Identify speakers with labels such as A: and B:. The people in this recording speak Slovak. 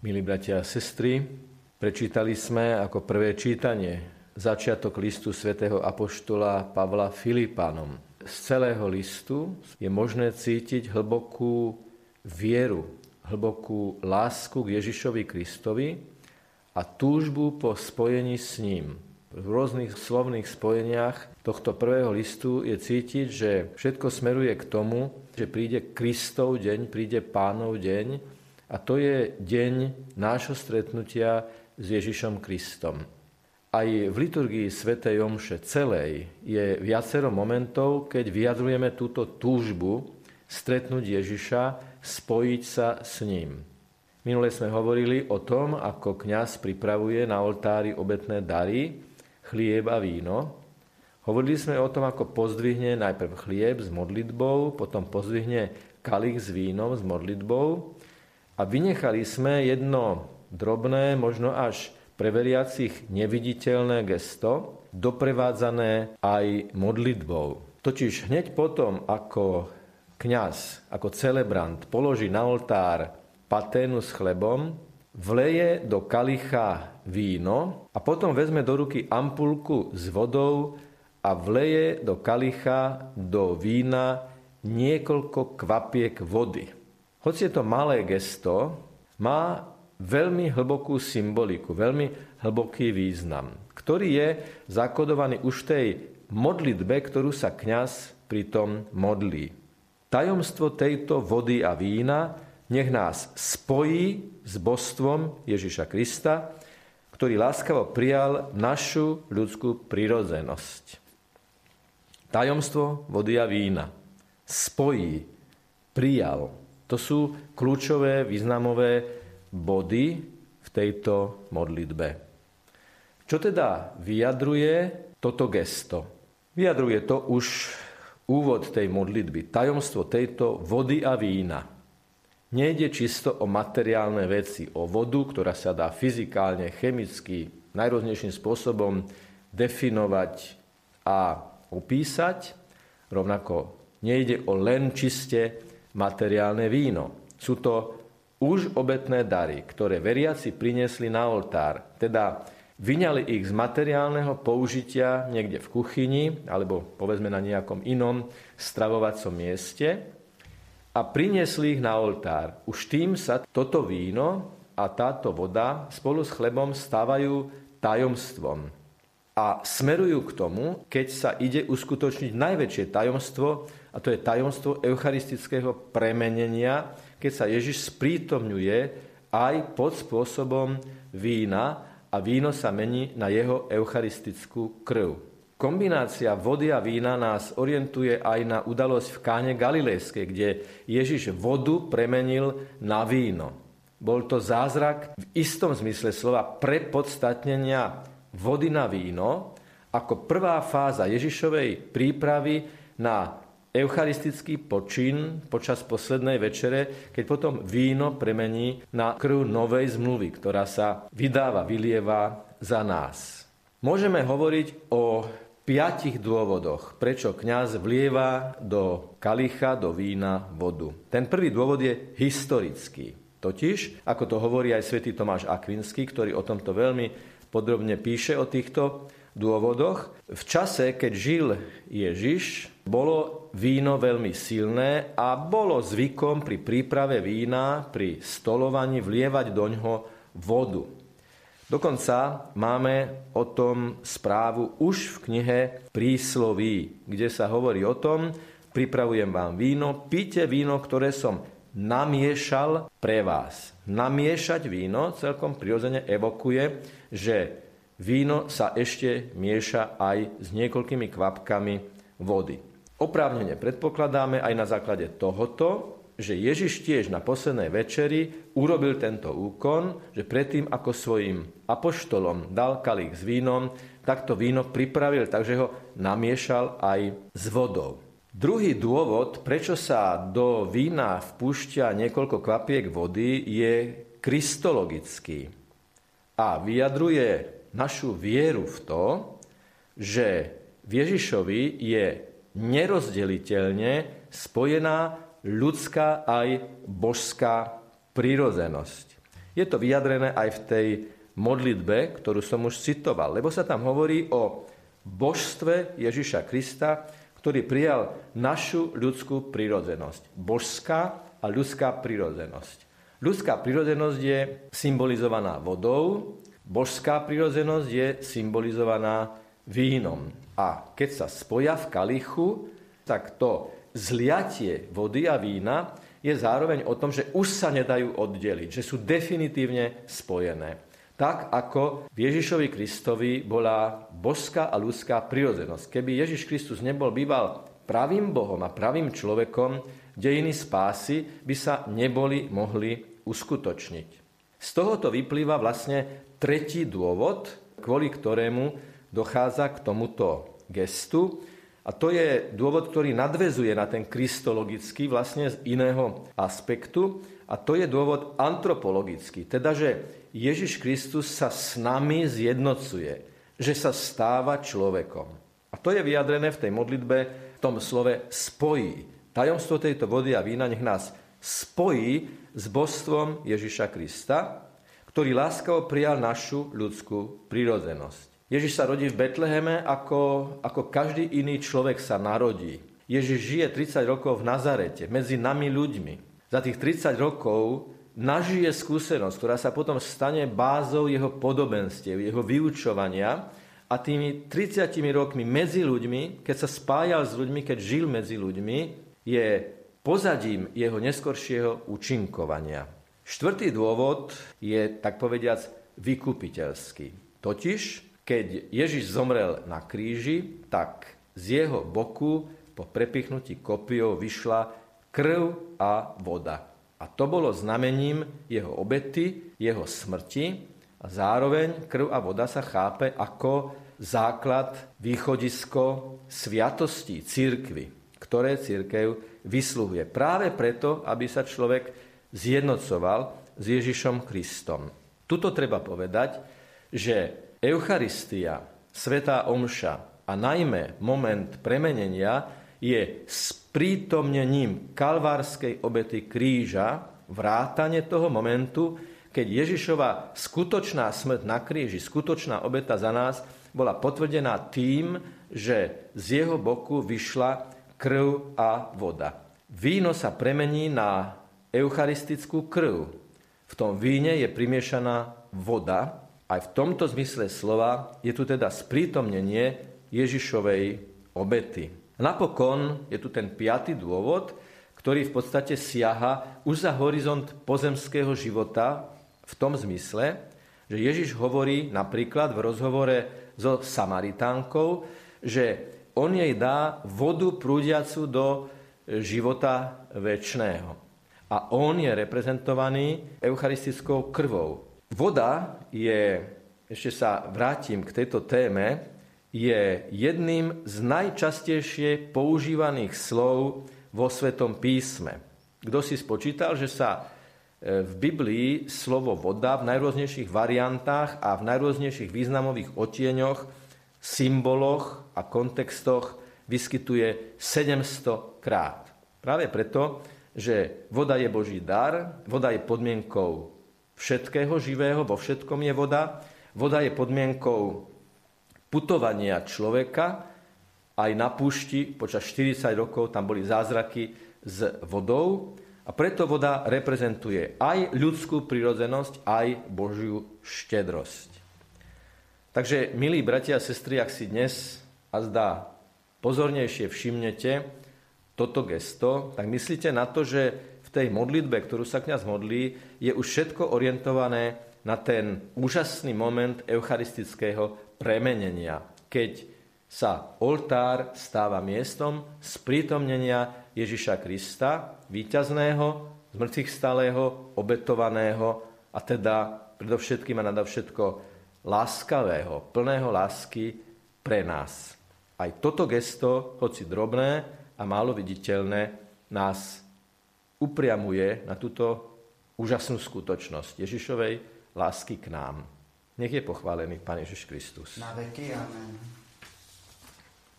A: Milí bratia a sestry, prečítali sme ako prvé čítanie začiatok listu svätého Apoštola Pavla Filipánom. Z celého listu je možné cítiť hlbokú vieru, hlbokú lásku k Ježišovi Kristovi a túžbu po spojení s ním. V rôznych slovných spojeniach tohto prvého listu je cítiť, že všetko smeruje k tomu, že príde Kristov deň, príde Pánov deň, a to je deň nášho stretnutia s Ježišom Kristom. Aj v liturgii Sv. Jomše celej je viacero momentov, keď vyjadrujeme túto túžbu stretnúť Ježiša, spojiť sa s ním. Minule sme hovorili o tom, ako kňaz pripravuje na oltári obetné dary, chlieb a víno. Hovorili sme o tom, ako pozdvihne najprv chlieb s modlitbou, potom pozdvihne kalich s vínom s modlitbou a vynechali sme jedno drobné, možno až pre veriacich neviditeľné gesto, doprevádzané aj modlitbou. Totiž hneď potom, ako kňaz, ako celebrant položí na oltár paténu s chlebom, vleje do kalicha víno a potom vezme do ruky ampulku s vodou a vleje do kalicha, do vína niekoľko kvapiek vody. Hoci je to malé gesto, má veľmi hlbokú symboliku, veľmi hlboký význam, ktorý je zakodovaný už v tej modlitbe, ktorú sa kňaz pritom modlí. Tajomstvo tejto vody a vína nech nás spojí s božstvom Ježiša Krista, ktorý láskavo prijal našu ľudskú prirodzenosť. Tajomstvo vody a vína spojí, prijal to sú kľúčové významové body v tejto modlitbe. Čo teda vyjadruje toto gesto? Vyjadruje to už úvod tej modlitby, tajomstvo tejto vody a vína. Nejde čisto o materiálne veci, o vodu, ktorá sa dá fyzikálne, chemicky, najrôznejším spôsobom definovať a opísať. Rovnako nejde o len čiste materiálne víno. Sú to už obetné dary, ktoré veriaci priniesli na oltár, teda vyňali ich z materiálneho použitia niekde v kuchyni alebo povedzme na nejakom inom stravovacom mieste a priniesli ich na oltár. Už tým sa toto víno a táto voda spolu s chlebom stávajú tajomstvom a smerujú k tomu, keď sa ide uskutočniť najväčšie tajomstvo, a to je tajomstvo eucharistického premenenia, keď sa Ježiš sprítomňuje aj pod spôsobom vína a víno sa mení na jeho eucharistickú krv. Kombinácia vody a vína nás orientuje aj na udalosť v Káne Galilejskej, kde Ježiš vodu premenil na víno. Bol to zázrak v istom zmysle slova prepodstatnenia vody na víno ako prvá fáza Ježišovej prípravy na eucharistický počin počas poslednej večere, keď potom víno premení na krv novej zmluvy, ktorá sa vydáva, vylieva za nás. Môžeme hovoriť o piatich dôvodoch, prečo kňaz vlieva do kalicha, do vína vodu. Ten prvý dôvod je historický. Totiž, ako to hovorí aj svätý Tomáš Akvinský, ktorý o tomto veľmi podrobne píše o týchto dôvodoch. V čase, keď žil Ježiš, bolo víno veľmi silné a bolo zvykom pri príprave vína, pri stolovaní vlievať do ňoho vodu. Dokonca máme o tom správu už v knihe Prísloví, kde sa hovorí o tom, pripravujem vám víno, píte víno, ktoré som namiešal pre vás. Namiešať víno celkom prirodzene evokuje, že víno sa ešte mieša aj s niekoľkými kvapkami vody. Oprávnene predpokladáme aj na základe tohoto, že Ježiš tiež na poslednej večeri urobil tento úkon, že predtým, ako svojim apoštolom dal kalich s vínom, takto víno pripravil, takže ho namiešal aj s vodou. Druhý dôvod, prečo sa do vína vpúšťa niekoľko kvapiek vody, je kristologický a vyjadruje našu vieru v to, že v Ježišovi je nerozdeliteľne spojená ľudská aj božská prírodzenosť. Je to vyjadrené aj v tej modlitbe, ktorú som už citoval, lebo sa tam hovorí o božstve Ježiša Krista, ktorý prijal našu ľudskú prirodzenosť. Božská a ľudská prirodzenosť. Ľudská prirodzenosť je symbolizovaná vodou, božská prirodzenosť je symbolizovaná vínom. A keď sa spoja v kalichu, tak to zliatie vody a vína je zároveň o tom, že už sa nedajú oddeliť, že sú definitívne spojené tak ako v Ježišovi Kristovi bola božská a ľudská prirodzenosť. Keby Ježiš Kristus nebol býval pravým Bohom a pravým človekom, dejiny spásy by sa neboli mohli uskutočniť. Z tohoto vyplýva vlastne tretí dôvod, kvôli ktorému dochádza k tomuto gestu. A to je dôvod, ktorý nadvezuje na ten kristologický vlastne z iného aspektu. A to je dôvod antropologický. Teda, že Ježiš Kristus sa s nami zjednocuje, že sa stáva človekom. A to je vyjadrené v tej modlitbe v tom slove spojí. Tajomstvo tejto vody a vína nech nás spojí s božstvom Ježiša Krista, ktorý láskavo prijal našu ľudskú prírodzenosť. Ježiš sa rodí v Betleheme, ako, ako každý iný človek sa narodí. Ježiš žije 30 rokov v Nazarete, medzi nami ľuďmi. Za tých 30 rokov nažije skúsenosť, ktorá sa potom stane bázou jeho podobenstiev, jeho vyučovania a tými 30 rokmi medzi ľuďmi, keď sa spájal s ľuďmi, keď žil medzi ľuďmi, je pozadím jeho neskoršieho účinkovania. Štvrtý dôvod je, tak povediac, vykupiteľský. Totiž, keď Ježiš zomrel na kríži, tak z jeho boku po prepichnutí kopiou vyšla krv a voda. A to bolo znamením jeho obety, jeho smrti a zároveň krv a voda sa chápe ako základ, východisko sviatostí církvy, ktoré církev vysluhuje. Práve preto, aby sa človek zjednocoval s Ježišom Kristom. Tuto treba povedať, že Eucharistia, Svetá Omša a najmä moment premenenia je sprítomnením kalvárskej obety kríža, vrátane toho momentu, keď Ježišova skutočná smrť na kríži, skutočná obeta za nás, bola potvrdená tým, že z jeho boku vyšla krv a voda. Víno sa premení na eucharistickú krv. V tom víne je primiešaná voda. Aj v tomto zmysle slova je tu teda sprítomnenie Ježišovej obety. Napokon je tu ten piatý dôvod, ktorý v podstate siaha už za horizont pozemského života v tom zmysle, že Ježiš hovorí napríklad v rozhovore so Samaritánkou, že on jej dá vodu prúdiacu do života väčšného. A on je reprezentovaný eucharistickou krvou. Voda je, ešte sa vrátim k tejto téme, je jedným z najčastejšie používaných slov vo Svetom písme. Kto si spočítal, že sa e, v Biblii slovo voda v najrôznejších variantách a v najrôznejších významových otieňoch, symboloch a kontextoch vyskytuje 700 krát. Práve preto, že voda je Boží dar, voda je podmienkou všetkého živého, vo všetkom je voda, voda je podmienkou putovania človeka. Aj na púšti počas 40 rokov tam boli zázraky s vodou. A preto voda reprezentuje aj ľudskú prirodzenosť, aj Božiu štedrosť. Takže, milí bratia a sestry, ak si dnes a zdá pozornejšie všimnete toto gesto, tak myslíte na to, že tej modlitbe, ktorú sa kňaz modlí, je už všetko orientované na ten úžasný moment eucharistického premenenia, keď sa oltár stáva miestom sprítomnenia Ježiša Krista, víťazného, zmrtvých stalého, obetovaného a teda predovšetkým a nadovšetko láskavého, plného lásky pre nás. Aj toto gesto, hoci drobné a málo viditeľné, nás upriamuje na túto úžasnú skutočnosť Ježišovej lásky k nám. Nech je pochválený Pán Ježiš Kristus.
B: Na veky, amen.